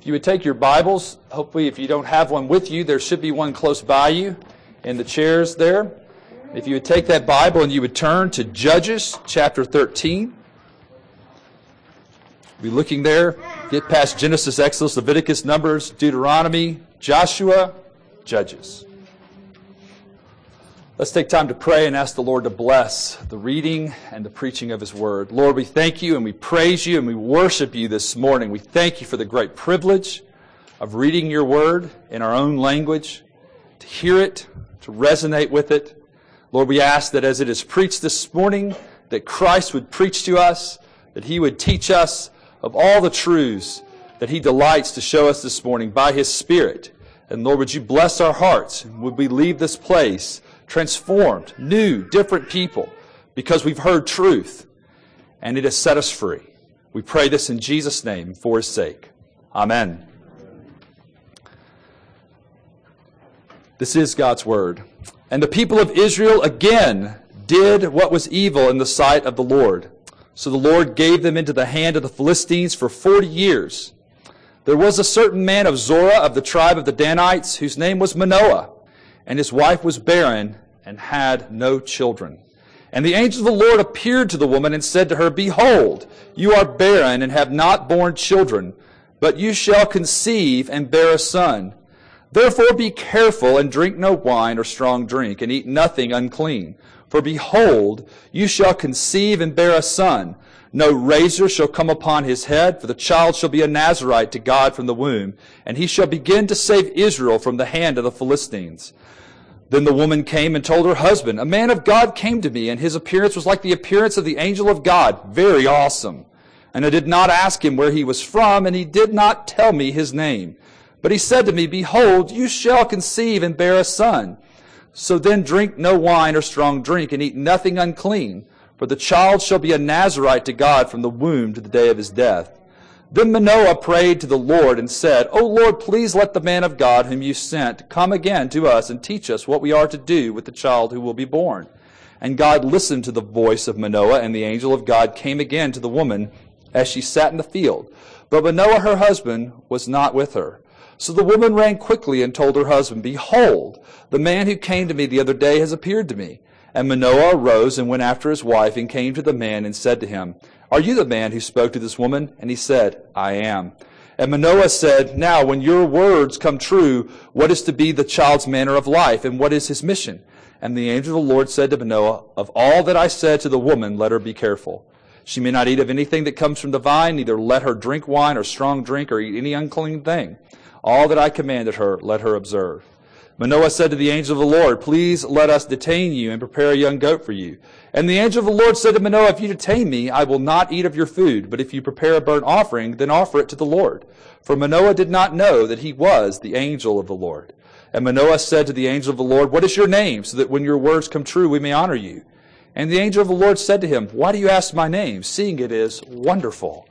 If you would take your Bibles, hopefully, if you don't have one with you, there should be one close by you in the chairs there. If you would take that Bible and you would turn to Judges chapter 13. Be looking there, get past Genesis, Exodus, Leviticus, Numbers, Deuteronomy, Joshua, Judges. Let's take time to pray and ask the Lord to bless the reading and the preaching of His Word. Lord, we thank you and we praise you and we worship you this morning. We thank you for the great privilege of reading your Word in our own language, to hear it, to resonate with it. Lord, we ask that as it is preached this morning, that Christ would preach to us, that He would teach us of all the truths that He delights to show us this morning by His Spirit. And Lord, would you bless our hearts? Would we leave this place transformed, new, different people because we've heard truth and it has set us free. We pray this in Jesus' name for his sake. Amen. This is God's word. And the people of Israel again did what was evil in the sight of the Lord. So the Lord gave them into the hand of the Philistines for forty years. There was a certain man of Zorah of the tribe of the Danites whose name was Manoah and his wife was barren and had no children. And the angel of the Lord appeared to the woman and said to her, Behold, you are barren and have not borne children, but you shall conceive and bear a son. Therefore be careful and drink no wine or strong drink, and eat nothing unclean. For behold, you shall conceive and bear a son. No razor shall come upon his head, for the child shall be a Nazarite to God from the womb, and he shall begin to save Israel from the hand of the Philistines. Then the woman came and told her husband, A man of God came to me, and his appearance was like the appearance of the angel of God, very awesome. And I did not ask him where he was from, and he did not tell me his name. But he said to me, Behold, you shall conceive and bear a son. So then drink no wine or strong drink, and eat nothing unclean, for the child shall be a Nazarite to God from the womb to the day of his death. Then Manoah prayed to the Lord and said, O Lord, please let the man of God whom you sent come again to us and teach us what we are to do with the child who will be born. And God listened to the voice of Manoah, and the angel of God came again to the woman as she sat in the field. But Manoah, her husband, was not with her. So the woman ran quickly and told her husband, Behold, the man who came to me the other day has appeared to me. And Manoah arose and went after his wife and came to the man and said to him, are you the man who spoke to this woman? And he said, I am. And Manoah said, Now, when your words come true, what is to be the child's manner of life, and what is his mission? And the angel of the Lord said to Manoah, Of all that I said to the woman, let her be careful. She may not eat of anything that comes from the vine, neither let her drink wine or strong drink or eat any unclean thing. All that I commanded her, let her observe. Manoah said to the angel of the Lord, Please let us detain you and prepare a young goat for you. And the angel of the Lord said to Manoah, If you detain me, I will not eat of your food, but if you prepare a burnt offering, then offer it to the Lord. For Manoah did not know that he was the angel of the Lord. And Manoah said to the angel of the Lord, What is your name, so that when your words come true, we may honor you? And the angel of the Lord said to him, Why do you ask my name, seeing it is wonderful?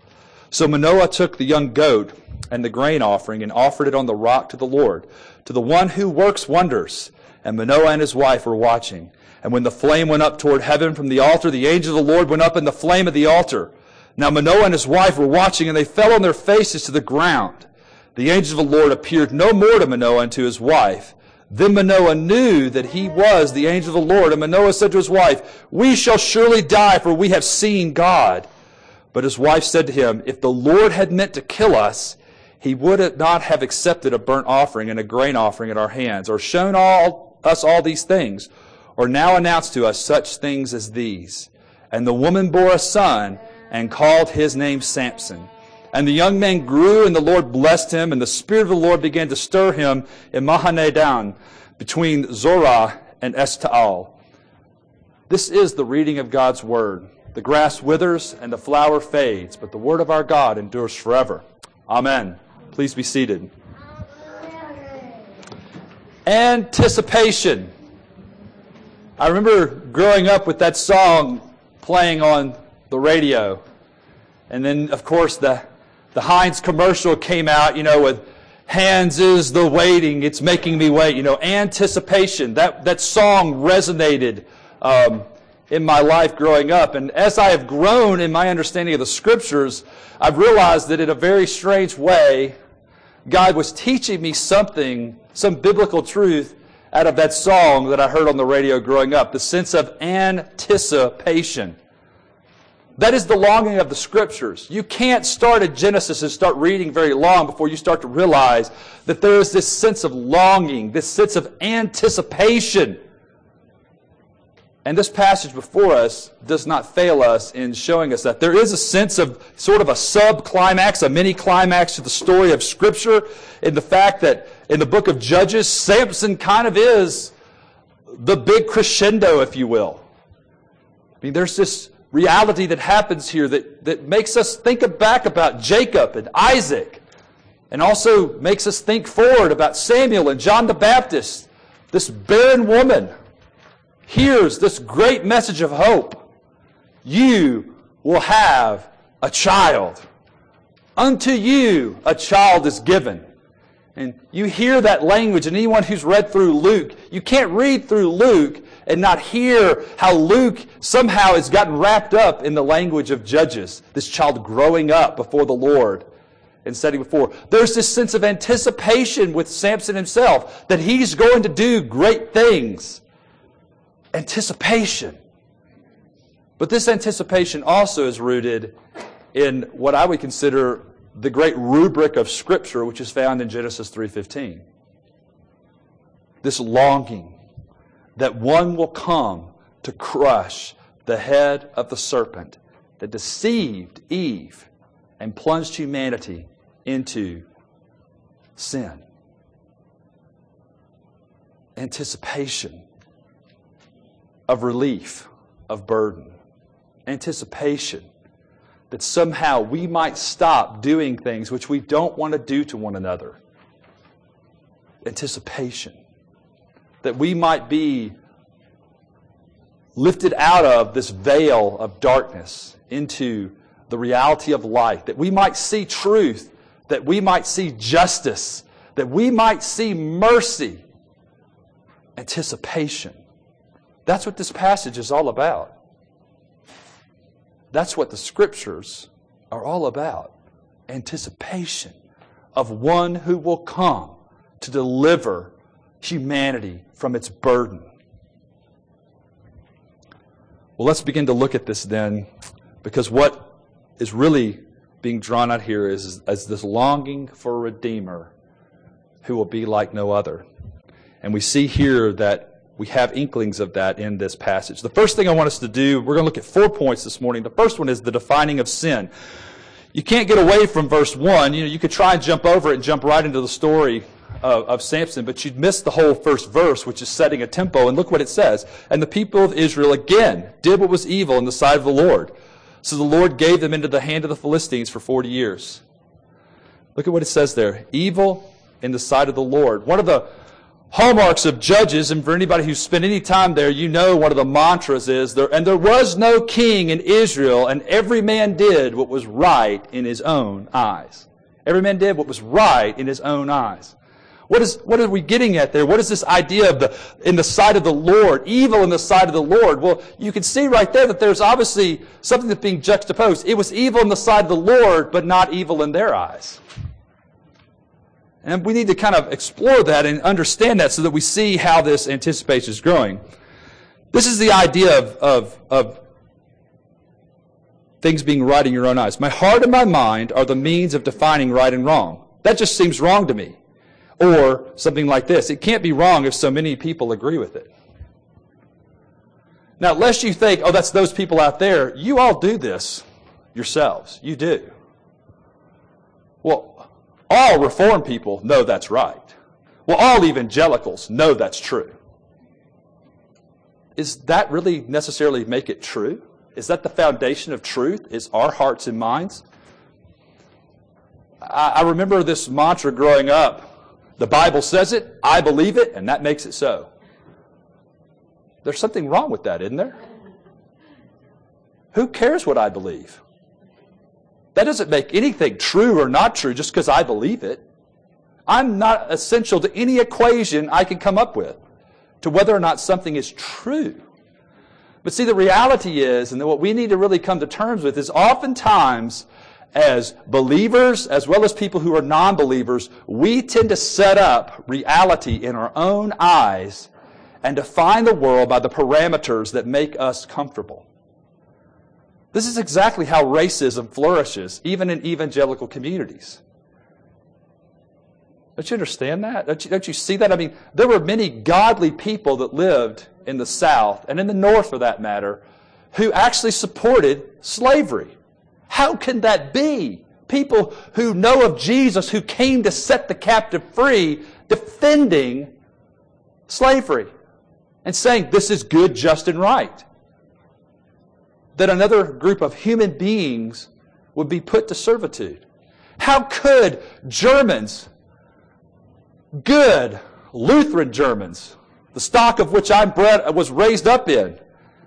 So Manoah took the young goat and the grain offering and offered it on the rock to the Lord to the one who works wonders. And Manoah and his wife were watching. And when the flame went up toward heaven from the altar, the angel of the Lord went up in the flame of the altar. Now Manoah and his wife were watching, and they fell on their faces to the ground. The angel of the Lord appeared no more to Manoah and to his wife. Then Manoah knew that he was the angel of the Lord. And Manoah said to his wife, We shall surely die, for we have seen God. But his wife said to him, If the Lord had meant to kill us, he would not have accepted a burnt offering and a grain offering at our hands, or shown all, us all these things, or now announced to us such things as these. And the woman bore a son and called his name Samson. And the young man grew, and the Lord blessed him, and the Spirit of the Lord began to stir him in Mahaneh-dan, between Zorah and Eshtaol. This is the reading of God's word. The grass withers and the flower fades, but the word of our God endures forever. Amen. Please be seated. Anticipation. I remember growing up with that song playing on the radio. And then, of course, the, the Heinz commercial came out, you know, with hands is the waiting, it's making me wait. You know, anticipation. That, that song resonated um, in my life growing up. And as I have grown in my understanding of the scriptures, I've realized that in a very strange way, God was teaching me something, some biblical truth out of that song that I heard on the radio growing up, the sense of anticipation. That is the longing of the scriptures. You can't start at Genesis and start reading very long before you start to realize that there is this sense of longing, this sense of anticipation. And this passage before us does not fail us in showing us that there is a sense of sort of a sub climax, a mini climax to the story of Scripture, in the fact that in the book of Judges, Samson kind of is the big crescendo, if you will. I mean, there's this reality that happens here that, that makes us think back about Jacob and Isaac, and also makes us think forward about Samuel and John the Baptist, this barren woman hears this great message of hope. You will have a child. Unto you a child is given. And you hear that language, and anyone who's read through Luke, you can't read through Luke and not hear how Luke somehow has gotten wrapped up in the language of Judges, this child growing up before the Lord and setting before. There's this sense of anticipation with Samson himself that he's going to do great things. Anticipation. But this anticipation also is rooted in what I would consider the great rubric of scripture which is found in Genesis 3:15. This longing that one will come to crush the head of the serpent that deceived Eve and plunged humanity into sin. Anticipation of relief, of burden. Anticipation that somehow we might stop doing things which we don't want to do to one another. Anticipation that we might be lifted out of this veil of darkness into the reality of light, that we might see truth, that we might see justice, that we might see mercy, anticipation. That's what this passage is all about. That's what the scriptures are all about anticipation of one who will come to deliver humanity from its burden. Well, let's begin to look at this then, because what is really being drawn out here is as this longing for a Redeemer who will be like no other. And we see here that we have inklings of that in this passage. The first thing I want us to do, we're going to look at four points this morning. The first one is the defining of sin. You can't get away from verse 1. You know, you could try and jump over it and jump right into the story of, of Samson, but you'd miss the whole first verse, which is setting a tempo. And look what it says. And the people of Israel again did what was evil in the sight of the Lord. So the Lord gave them into the hand of the Philistines for 40 years. Look at what it says there. Evil in the sight of the Lord. One of the hallmarks of judges, and for anybody who's spent any time there, you know one of the mantras is there, and there was no king in Israel, and every man did what was right in his own eyes. Every man did what was right in his own eyes. What is, what are we getting at there? What is this idea of the, in the sight of the Lord, evil in the sight of the Lord? Well, you can see right there that there's obviously something that's being juxtaposed. It was evil in the sight of the Lord, but not evil in their eyes. And we need to kind of explore that and understand that so that we see how this anticipation is growing. This is the idea of, of, of things being right in your own eyes. My heart and my mind are the means of defining right and wrong. That just seems wrong to me. Or something like this. It can't be wrong if so many people agree with it. Now, lest you think, oh, that's those people out there, you all do this yourselves. You do. Well, all Reformed people know that's right. Well, all evangelicals know that's true. Is that really necessarily make it true? Is that the foundation of truth? Is our hearts and minds? I, I remember this mantra growing up the Bible says it, I believe it, and that makes it so. There's something wrong with that, isn't there? Who cares what I believe? That doesn't make anything true or not true just because I believe it. I'm not essential to any equation I can come up with to whether or not something is true. But see, the reality is, and what we need to really come to terms with is oftentimes as believers, as well as people who are non believers, we tend to set up reality in our own eyes and define the world by the parameters that make us comfortable. This is exactly how racism flourishes, even in evangelical communities. Don't you understand that? Don't you, don't you, see that? I mean, there were many godly people that lived in the South, and in the North for that matter, who actually supported slavery. How can that be? People who know of Jesus, who came to set the captive free, defending slavery and saying this is good, just, and right. That another group of human beings would be put to servitude. How could Germans, good Lutheran Germans, the stock of which I was raised up in,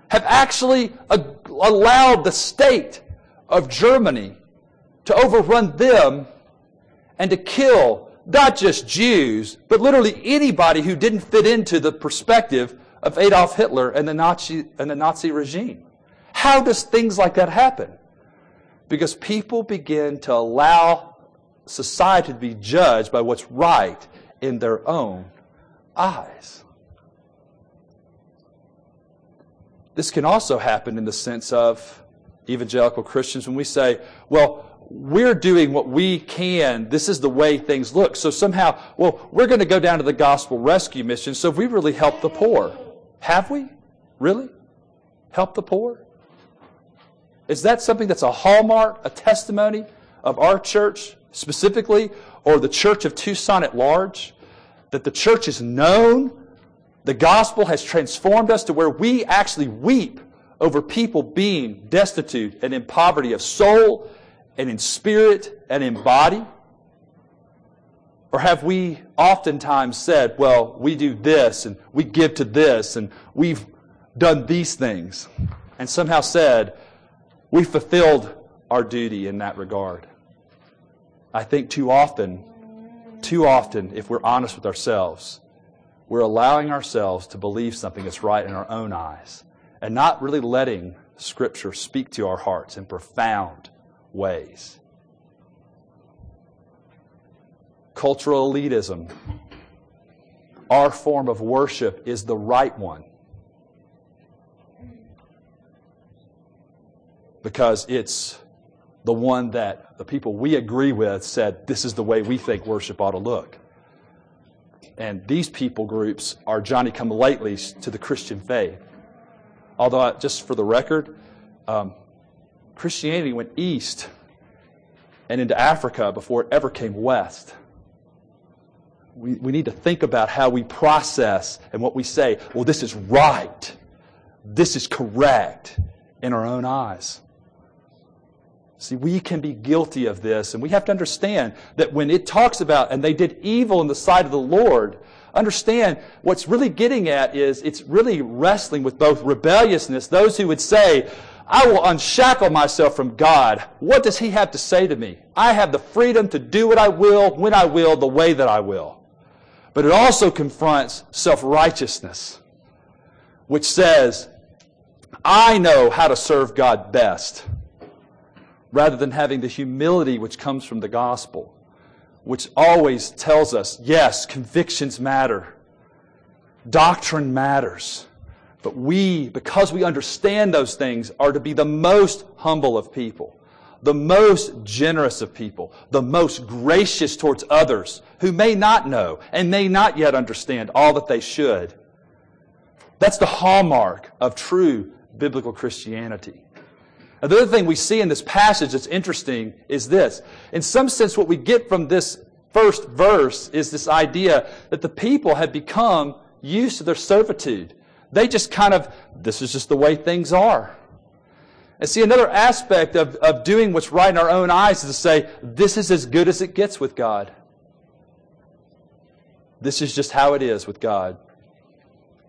have actually allowed the state of Germany to overrun them and to kill not just Jews, but literally anybody who didn't fit into the perspective of Adolf Hitler and the Nazi, and the Nazi regime. How does things like that happen? Because people begin to allow society to be judged by what's right in their own eyes. This can also happen in the sense of evangelical Christians when we say, well, we're doing what we can. This is the way things look. So somehow, well, we're going to go down to the gospel rescue mission. So if we really help the poor. Have we? Really? Help the poor? Is that something that's a hallmark, a testimony of our church specifically, or the church of Tucson at large? That the church is known, the gospel has transformed us to where we actually weep over people being destitute and in poverty of soul and in spirit and in body? Or have we oftentimes said, well, we do this and we give to this and we've done these things and somehow said, we fulfilled our duty in that regard? I think too often, too often, if we're honest with ourselves, we're allowing ourselves to believe something that's right in our own eyes and not really letting Scripture speak to our hearts in profound ways. cultural elitism. Our form of worship is the right one. Because it's the one that the people we agree with said, this is the way we think worship ought to look. And these people groups are Johnny come latelys to the Christian faith. Although, just for the record, um, Christianity went east and into Africa before it ever came west we, we need to think about how we process and what we say. Well, this is right. This is correct in our own eyes. See, we can be guilty of this, and we have to understand that when it talks about, and they did evil in the sight of the Lord, understand what's really getting at is it's really wrestling with both rebelliousness, those who would say, I will unshackle myself from God. What does He have to say to me? I have the freedom to do what I will, when I will, the way that I will. But it also confronts self righteousness, which says, I know how to serve God best, rather than having the humility which comes from the gospel, which always tells us yes, convictions matter, doctrine matters. But we, because we understand those things, are to be the most humble of people the most generous of people, the most gracious towards others who may not know and may not yet understand all that they should. That's the hallmark of true biblical Christianity. Now, the other thing we see in this passage that's interesting is this. In some sense, what we get from this first verse is this idea that the people have become used to their servitude. They just kind of, this is just the way things are. And see, another aspect of, of doing what's right in our own eyes is to say, this is as good as it gets with God. This is just how it is with God.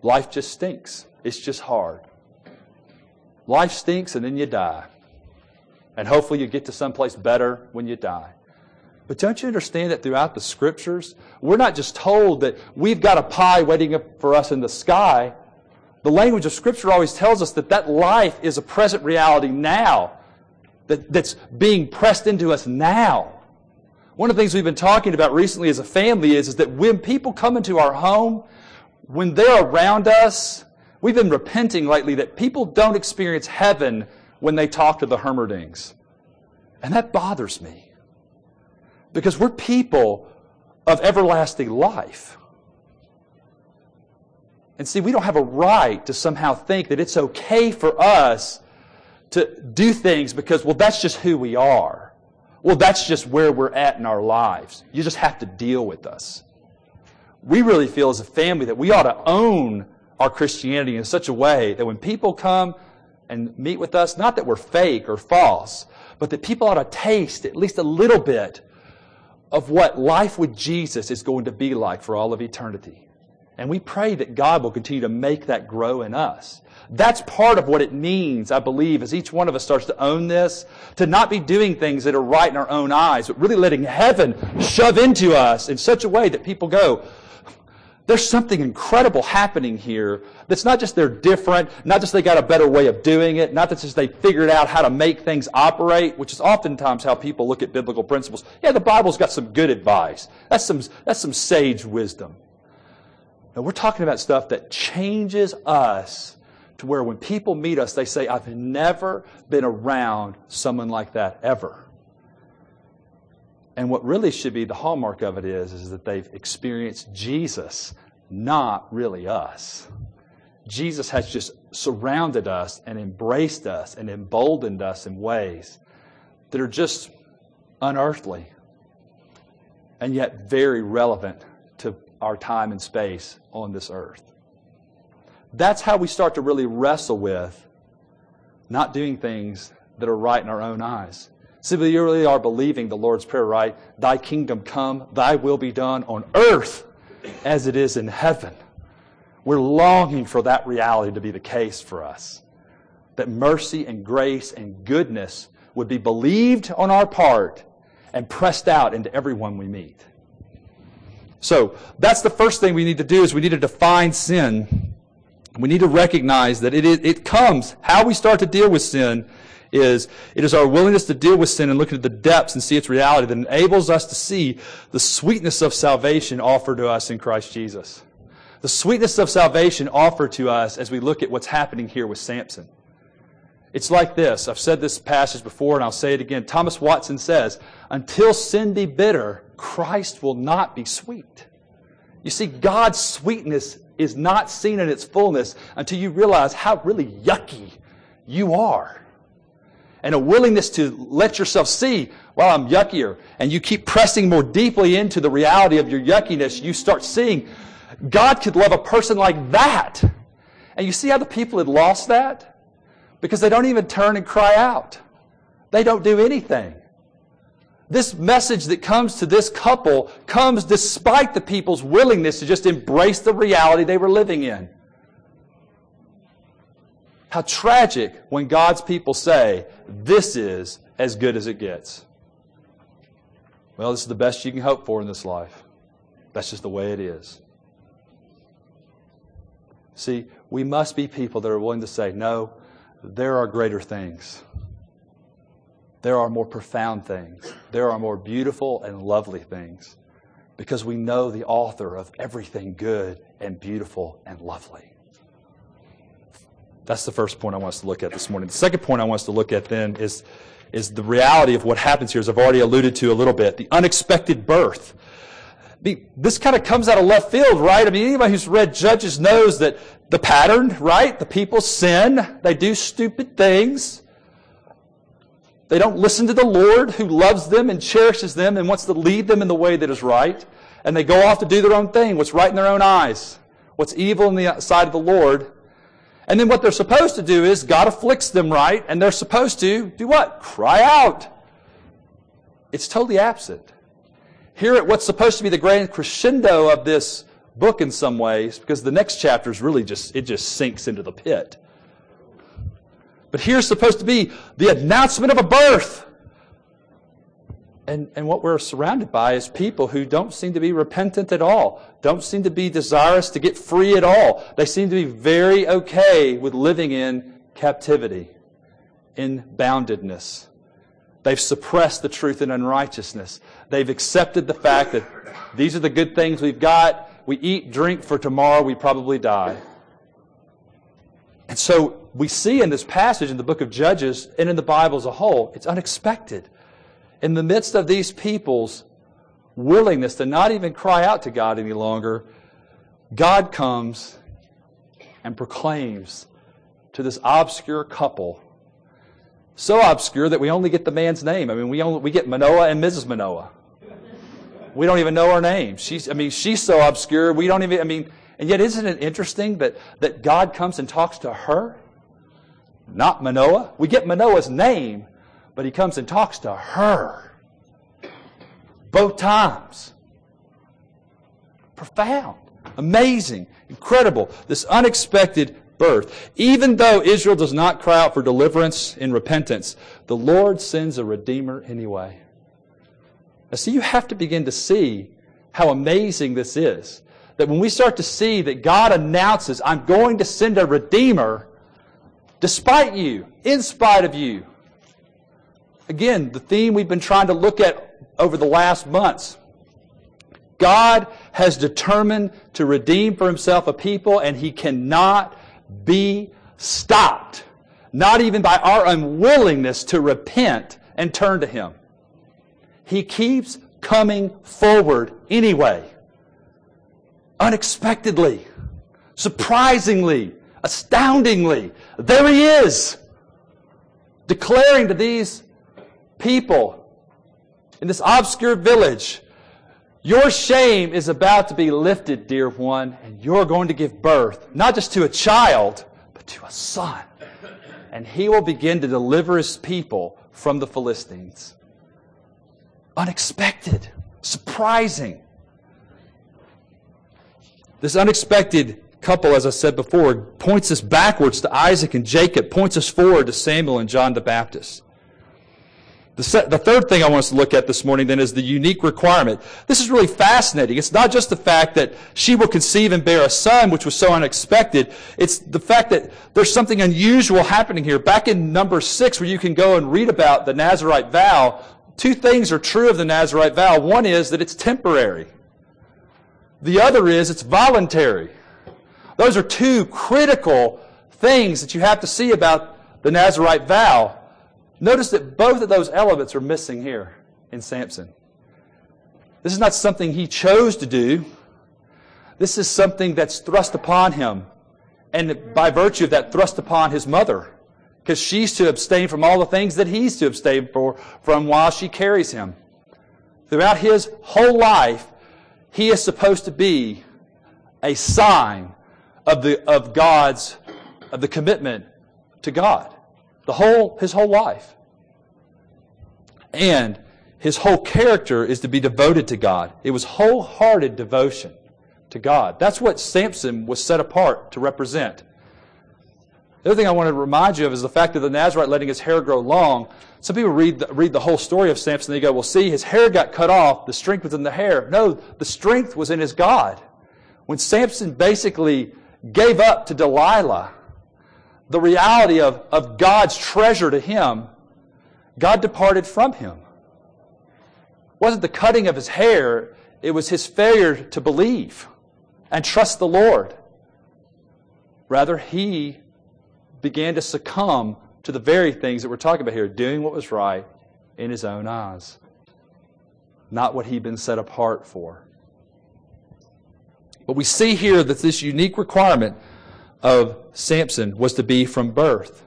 Life just stinks. It's just hard. Life stinks and then you die. And hopefully you get to someplace better when you die. But don't you understand that throughout the scriptures, we're not just told that we've got a pie waiting for us in the sky, the language of Scripture always tells us that that life is a present reality now. that, that's being pressed into us now. One of the things we've been talking about recently as a family is, is that when people come into our home, when they're around us, we've been repenting lately that people don't experience heaven when they talk to the Hermerdings. And that bothers me. Because we're people of everlasting life. And see, we don't have a right to somehow think that it's okay for us to do things because, well, that's just who we are. Well, that's just where we're at in our lives. You just have to deal with us. We really feel as a family that we ought to own our Christianity in such a way that when people come and meet with us, not that we're fake or false, but that people ought to taste at least a little bit of what life with Jesus is going to be like for all of eternity. And we pray that God will continue to make that grow in us. That's part of what it means, I believe, as each one of us starts to own this, to not be doing things that are right in our own eyes, but really letting heaven shove into us in such a way that people go, there's something incredible happening here that's not just they're different, not just they got a better way of doing it, not that just they figured out how to make things operate, which is oftentimes how people look at biblical principles. Yeah, the Bible's got some good advice. That's some, that's some sage wisdom. No, we're talking about stuff that changes us to where when people meet us, they say, I've never been around someone like that ever. And what really should be the hallmark of it is, is that they've experienced Jesus, not really us. Jesus has just surrounded us and embraced us and emboldened us in ways that are just unearthly and yet very relevant to our time and space on this earth. That's how we start to really wrestle with not doing things that are right in our own eyes. Really are believing the Lord's Prayer, right? Thy kingdom come, thy will be done on earth as it is in heaven. We're longing for that reality to be the case for us. That mercy and grace and goodness would be believed on our part and pressed out into everyone we meet. So, that's the first thing we need to do is we need to define sin. We need to recognize that it, it comes, how we start to deal with sin is it is our willingness to deal with sin and look at the depths and see its reality that enables us to see the sweetness of salvation offered to us in Christ Jesus. The sweetness of salvation offered to us as we look at what's happening here with Samson. It's like this. I've said this passage before and I'll say it again. Thomas Watson says, until sin be bitter, Christ will not be sweet. You see, God's sweetness is not seen in its fullness until you realize how really yucky you are and a willingness to let yourself see, well, I'm yuckier, and you keep pressing more deeply into the reality of your yuckiness, you start seeing God could love a person like that. And you see how the people had lost that? Because they don't even turn and cry out. They don't do anything. This message that comes to this couple comes despite the people's willingness to just embrace the reality they were living in. How tragic when God's people say, This is as good as it gets. Well, this is the best you can hope for in this life. That's just the way it is. See, we must be people that are willing to say, No, there are greater things. There are more profound things. There are more beautiful and lovely things because we know the author of everything good and beautiful and lovely. That's the first point I want us to look at this morning. The second point I want us to look at then is, is the reality of what happens here, as I've already alluded to a little bit, the unexpected birth. This kind of comes out of left field, right? I mean, anybody who's read Judges knows that the pattern, right? The people sin, they do stupid things. They don't listen to the Lord who loves them and cherishes them and wants to lead them in the way that is right. And they go off to do their own thing, what's right in their own eyes, what's evil in the sight of the Lord. And then what they're supposed to do is God afflicts them right, and they're supposed to do what? Cry out. It's totally absent. Here at what's supposed to be the grand crescendo of this book in some ways, because the next chapter is really just, it just sinks into the pit. But here's supposed to be the announcement of a birth. And, and what we're surrounded by is people who don't seem to be repentant at all, don't seem to be desirous to get free at all. They seem to be very okay with living in captivity, in boundedness, They've suppressed the truth in unrighteousness. They've accepted the fact that these are the good things we've got. We eat, drink for tomorrow, we probably die. And so we see in this passage in the book of Judges and in the Bible as a whole, it's unexpected. In the midst of these people's willingness to not even cry out to God any longer, God comes and proclaims to this obscure couple, so obscure that we only get the man's name. I mean, we, only, we get Manoah and Mrs. Manoah. We don't even know her name. She's, I mean, she's so obscure, we don't even, I mean, and yet isn't it interesting that, that God comes and talks to her? Not Manoah. We get Manoah's name, but he comes and talks to her. Both times. Profound. Amazing. Incredible. This unexpected birth. Even though Israel does not cry out for deliverance in repentance, the Lord sends a Redeemer anyway. Now, see, you have to begin to see how amazing this is. That when we start to see that God announces, I'm going to send a Redeemer despite you, in spite of you. Again, the theme we've been trying to look at over the last months. God has determined to redeem for himself a people, and he cannot be stopped. Not even by our unwillingness to repent and turn to him. He keeps coming forward anyway. Unexpectedly, surprisingly, astoundingly. There he is, declaring to these people in this obscure village, your shame is about to be lifted, dear one, and you're going to give birth, not just to a child, but to a son. And he will begin to deliver his people from the Philistines. Unexpected, surprising. This unexpected couple, as I said before, points us backwards to Isaac and Jacob, points us forward to Samuel and John the Baptist. The, se- the, third thing I want us to look at this morning then is the unique requirement. This is really fascinating. It's not just the fact that she will conceive and bear a son, which was so unexpected. It's the fact that there's something unusual happening here. Back in number six, where you can go and read about the Nazarite vow, two things are true of the Nazarite vow. One is that it's temporary. The other is it's voluntary. Those are two critical things that you have to see about the Nazarite vow. Notice that both of those elements are missing here in Samson. This is not something he chose to do. This is something that's thrust upon him. And by virtue of that, thrust upon his mother. Because she's to abstain from all the things that he's to abstain for, from while she carries him. Throughout his whole life, he is supposed to be a sign of the of God's of the commitment to God. The whole his whole life. And his whole character is to be devoted to God. It was wholehearted devotion to God. That's what Samson was set apart to represent. The other thing I want to remind you of is the fact that the Nazarite letting his hair grow long. Some people read the, read the whole story of Samson and they go, well, see, his hair got cut off. The strength was in the hair. No, the strength was in his God. When Samson basically gave up to Delilah the reality of, of God's treasure to him, God departed from him. It wasn't the cutting of his hair, it was his failure to believe and trust the Lord. Rather, he began to succumb to the very things that we're talking about here, doing what was right in his own eyes, not what he'd been set apart for. But we see here that this unique requirement of Samson was to be from birth.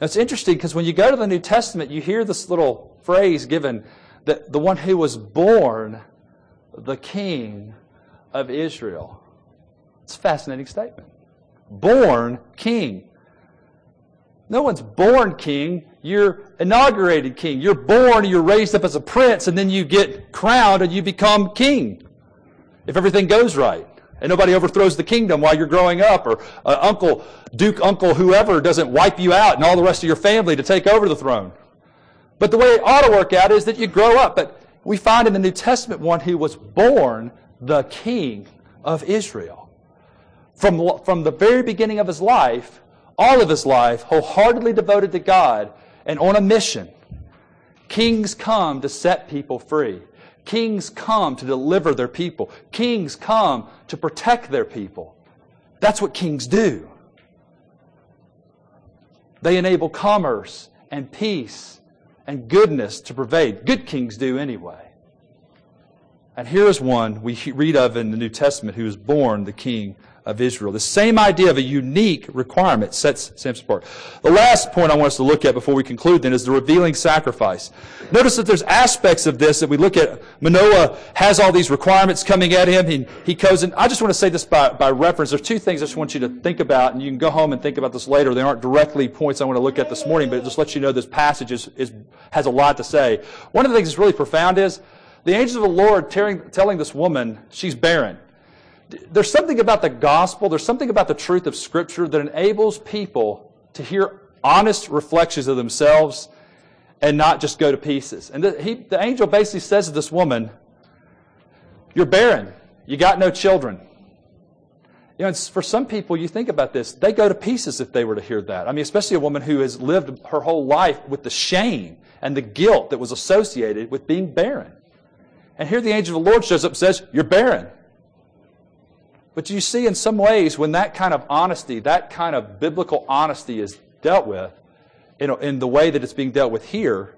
Now it's interesting because when you go to the New Testament, you hear this little phrase given that the one who was born the king of Israel. It's a fascinating statement. Born king. No one's born king. You're inaugurated king. You're born, you're raised up as a prince, and then you get crowned and you become king. If everything goes right. And nobody overthrows the kingdom while you're growing up, or uh, uncle, duke, uncle, whoever doesn't wipe you out and all the rest of your family to take over the throne. But the way it ought to work out is that you grow up. But we find in the New Testament one who was born the king of Israel. From, from the very beginning of his life, all of his life, wholeheartedly devoted to God and on a mission. Kings come to set people free. Kings come to deliver their people. Kings come to protect their people. That's what kings do. They enable commerce and peace and goodness to pervade. Good kings do anyway. And here is one we read of in the New Testament who was born the king of Israel. The same idea of a unique requirement sets Samson apart. The last point I want us to look at before we conclude then is the revealing sacrifice. Notice that there's aspects of this that we look at. Manoah has all these requirements coming at him. He, he goes in. I just want to say this by, by reference. There's two things I just want you to think about, and you can go home and think about this later. They aren't directly points I want to look at this morning, but it just lets you know this passage is, is, has a lot to say. One of the things that's really profound is the angels of the Lord telling, telling this woman she's barren there's something about the gospel, there's something about the truth of Scripture that enables people to hear honest reflections of themselves and not just go to pieces. And the, he, the angel basically says to this woman, You're barren. You got no children. You know, for some people, you think about this, they go to pieces if they were to hear that. I mean, especially a woman who has lived her whole life with the shame and the guilt that was associated with being barren. And here the angel of the Lord shows up and says, You're barren. But you see, in some ways, when that kind of honesty, that kind of biblical honesty is dealt with, know, in the way that it's being dealt with here,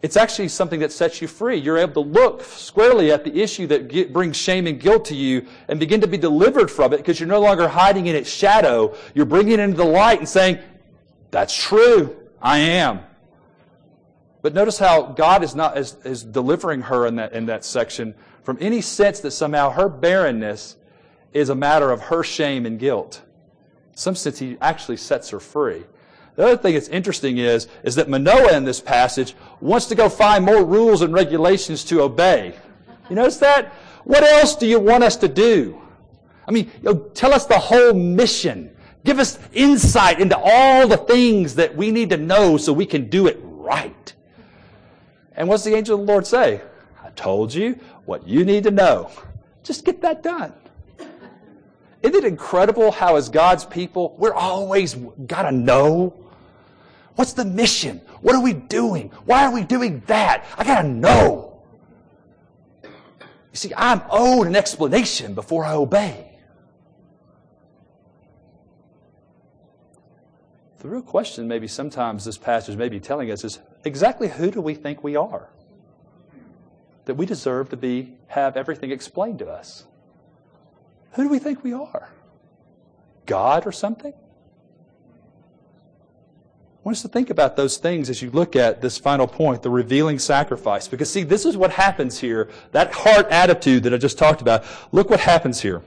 it's actually something that sets you free. You're able to look squarely at the issue that get, brings shame and guilt to you and begin to be delivered from it because you're no longer hiding in its shadow. You're bringing it into the light and saying, That's true. I am. But notice how God is not is, is delivering her in that, in that section from any sense that somehow her barrenness is a matter of her shame and guilt. In some sense, he actually sets her free. The other thing that's interesting is, is that Manoah in this passage wants to go find more rules and regulations to obey. You notice that? What else do you want us to do? I mean, tell us the whole mission. Give us insight into all the things that we need to know so we can do it right. And what's the angel of the Lord say? I told you what you need to know. Just get that done. Isn't it incredible how, as God's people, we're always got to know? What's the mission? What are we doing? Why are we doing that? I got to know. You see, I'm owed an explanation before I obey. The real question, maybe sometimes this passage may be telling us, is exactly who do we think we are? That we deserve to be have everything explained to us. Who do we think we are? God or something? I want us to think about those things as you look at this final point, the revealing sacrifice. Because, see, this is what happens here. That heart attitude that I just talked about. Look what happens here.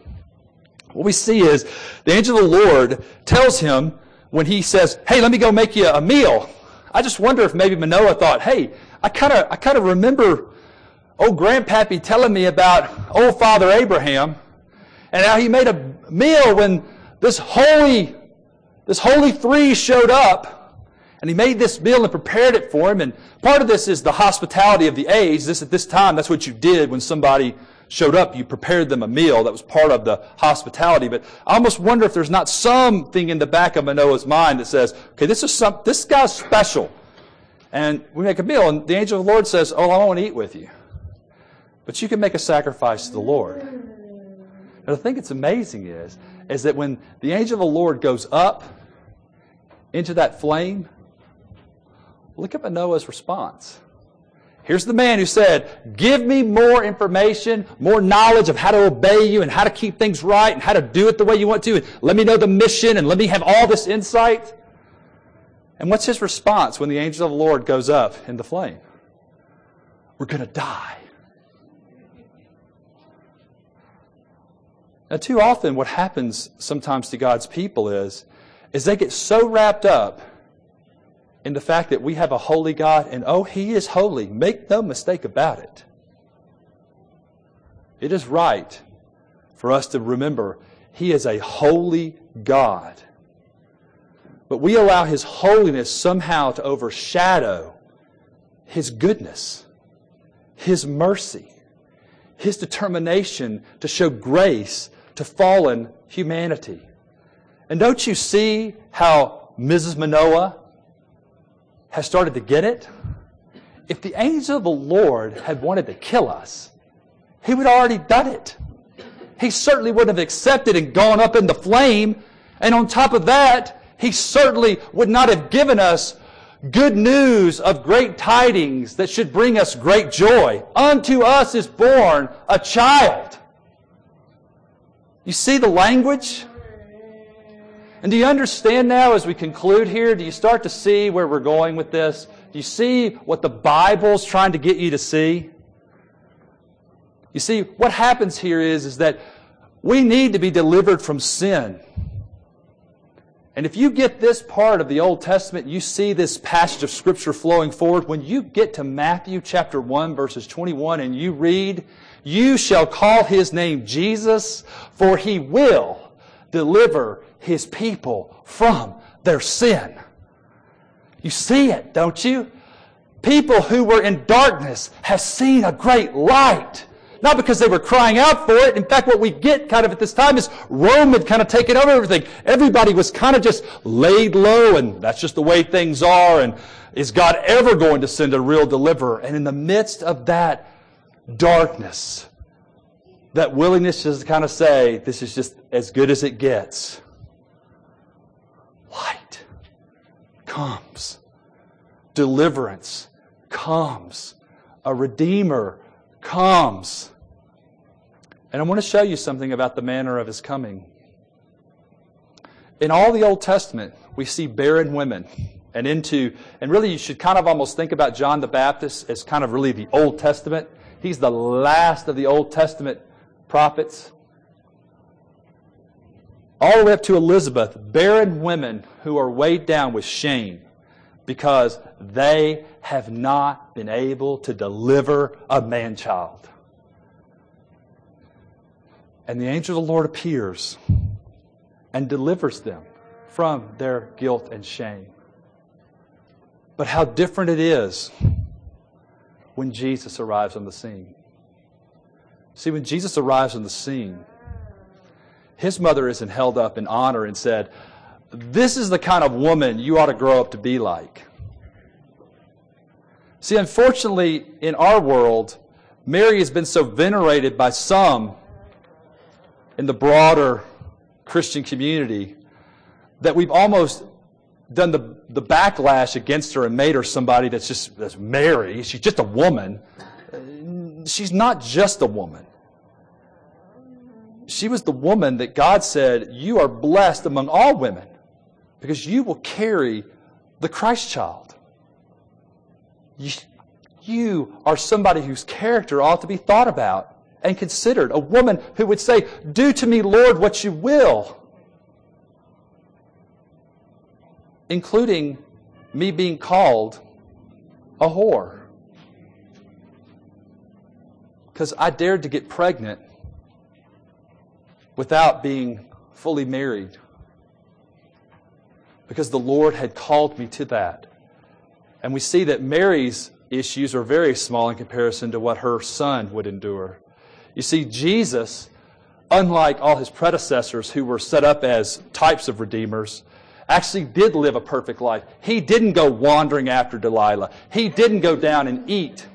What we see is the angel of the Lord tells him when he says, Hey, let me go make you a meal. I just wonder if maybe Manoah thought, Hey, I kind of I kind of remember old grandpappy telling me about old father Abraham and how he made a meal when this holy, this holy three showed up. And he made this meal and prepared it for him. And part of this is the hospitality of the age. This at this time, that's what you did when somebody showed up. You prepared them a meal. That was part of the hospitality. But I almost wonder if there's not something in the back of Manoah's mind that says, okay, this is some, this guy's special. And we make a meal, and the angel of the Lord says, Oh, I want to eat with you. But you can make a sacrifice to the Lord. And the thing that's amazing is, is that when the angel of the Lord goes up into that flame, look at Manoah's response. Here's the man who said, Give me more information, more knowledge of how to obey you and how to keep things right and how to do it the way you want to. And let me know the mission and let me have all this insight. And what's his response when the angel of the Lord goes up in the flame? We're going to die. Now, too often, what happens sometimes to God's people is, is they get so wrapped up in the fact that we have a holy God and, oh, He is holy. Make no mistake about it. It is right for us to remember He is a holy God. But we allow His holiness somehow to overshadow His goodness, His mercy, His determination to show grace to fallen humanity. And don't you see how Mrs. Manoah has started to get it? if the angel of the Lord had wanted to kill us, he would have already done it. He certainly wouldn't have accepted and gone up in the flame. And on top of that, he certainly would not have given us good news of great tidings that should bring us great joy. Unto us is born a child. You see the language? And do you understand now as we conclude here? Do you start to see where we're going with this? Do you see what the Bible's trying to get you to see? You see, what happens here is, is that we need to be delivered from sin. And if you get this part of the Old Testament, you see this passage of Scripture flowing forward. When you get to Matthew chapter 1, verses 21, and you read, You shall call his name Jesus, for he will deliver his people from their sin. You see it, don't you? People who were in darkness have seen a great light. Not because they were crying out for it. In fact, what we get kind of at this time is Rome had kind of taken over everything. Everybody was kind of just laid low, and that's just the way things are. And is God ever going to send a real deliverer? And in the midst of that darkness, that willingness to kind of say, this is just as good as it gets, light comes. Deliverance comes. A redeemer comes. And I want to show you something about the manner of his coming. In all the Old Testament, we see barren women and into, and really you should kind of almost think about John the Baptist as kind of really the Old Testament. He's the last of the Old Testament prophets. All the way up to Elizabeth, barren women who are weighed down with shame because they have not been able to deliver a man child. And the angel of the Lord appears and delivers them from their guilt and shame. But how different it is when Jesus arrives on the scene. See, when Jesus arrives on the scene, his mother isn't held up in honor and said, This is the kind of woman you ought to grow up to be like. See, unfortunately, in our world, Mary has been so venerated by some in the broader Christian community that we've almost done the, the backlash against her and made her somebody that's just that's Mary. She's just a woman. She's not just a woman. She was the woman that God said, You are blessed among all women because you will carry the Christ child. You, you are somebody whose character ought to be thought about and considered. A woman who would say, Do to me, Lord, what you will. Including me being called a whore. Because I dared to get pregnant without being fully married. Because the Lord had called me to that. And we see that Mary's issues are very small in comparison to what her son would endure. You see, Jesus, unlike all his predecessors who were set up as types of redeemers, actually did live a perfect life. He didn't go wandering after Delilah. He didn't go down and eat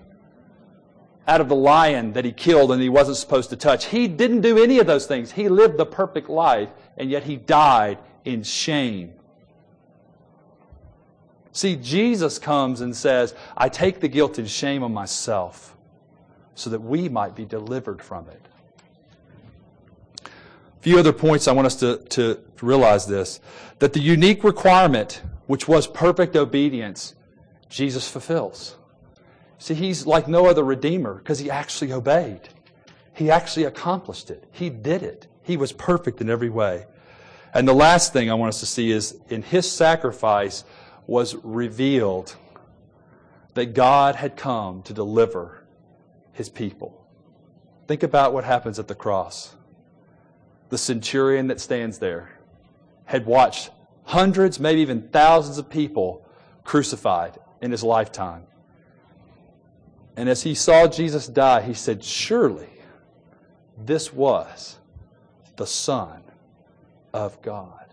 out of the lion that he killed and he wasn't supposed to touch. He didn't do any of those things. He lived the perfect life, and yet he died in shame. See, Jesus comes and says, I take the guilt and shame on myself so that we might be delivered from it. Few other points I want us to, to realize this that the unique requirement, which was perfect obedience, Jesus fulfills. See, he's like no other redeemer because he actually obeyed. He actually accomplished it. He did it. He was perfect in every way. And the last thing I want us to see is in his sacrifice was revealed that God had come to deliver his people. Think about what happens at the cross. The centurion that stands there had watched hundreds, maybe even thousands of people crucified in his lifetime. And as he saw Jesus die, he said, Surely this was the Son of God.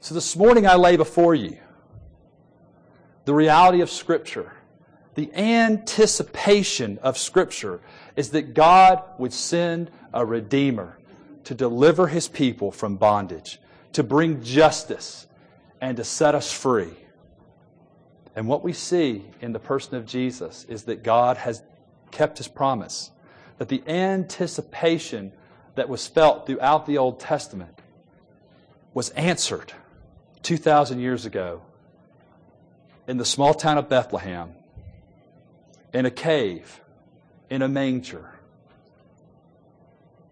So this morning I lay before you the reality of Scripture The anticipation of Scripture is that God would send a Redeemer to deliver His people from bondage, to bring justice, and to set us free. And what we see in the person of Jesus is that God has kept His promise, that the anticipation that was felt throughout the Old Testament was answered 2,000 years ago in the small town of Bethlehem in a cave, in a manger,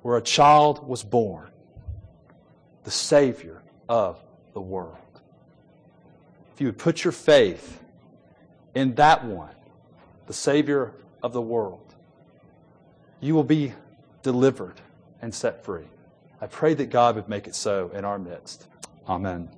where a child was born, the Savior of the world. If you would put your faith in that one, the Savior of the world, you will be delivered and set free. I pray that God would make it so in our midst. Amen.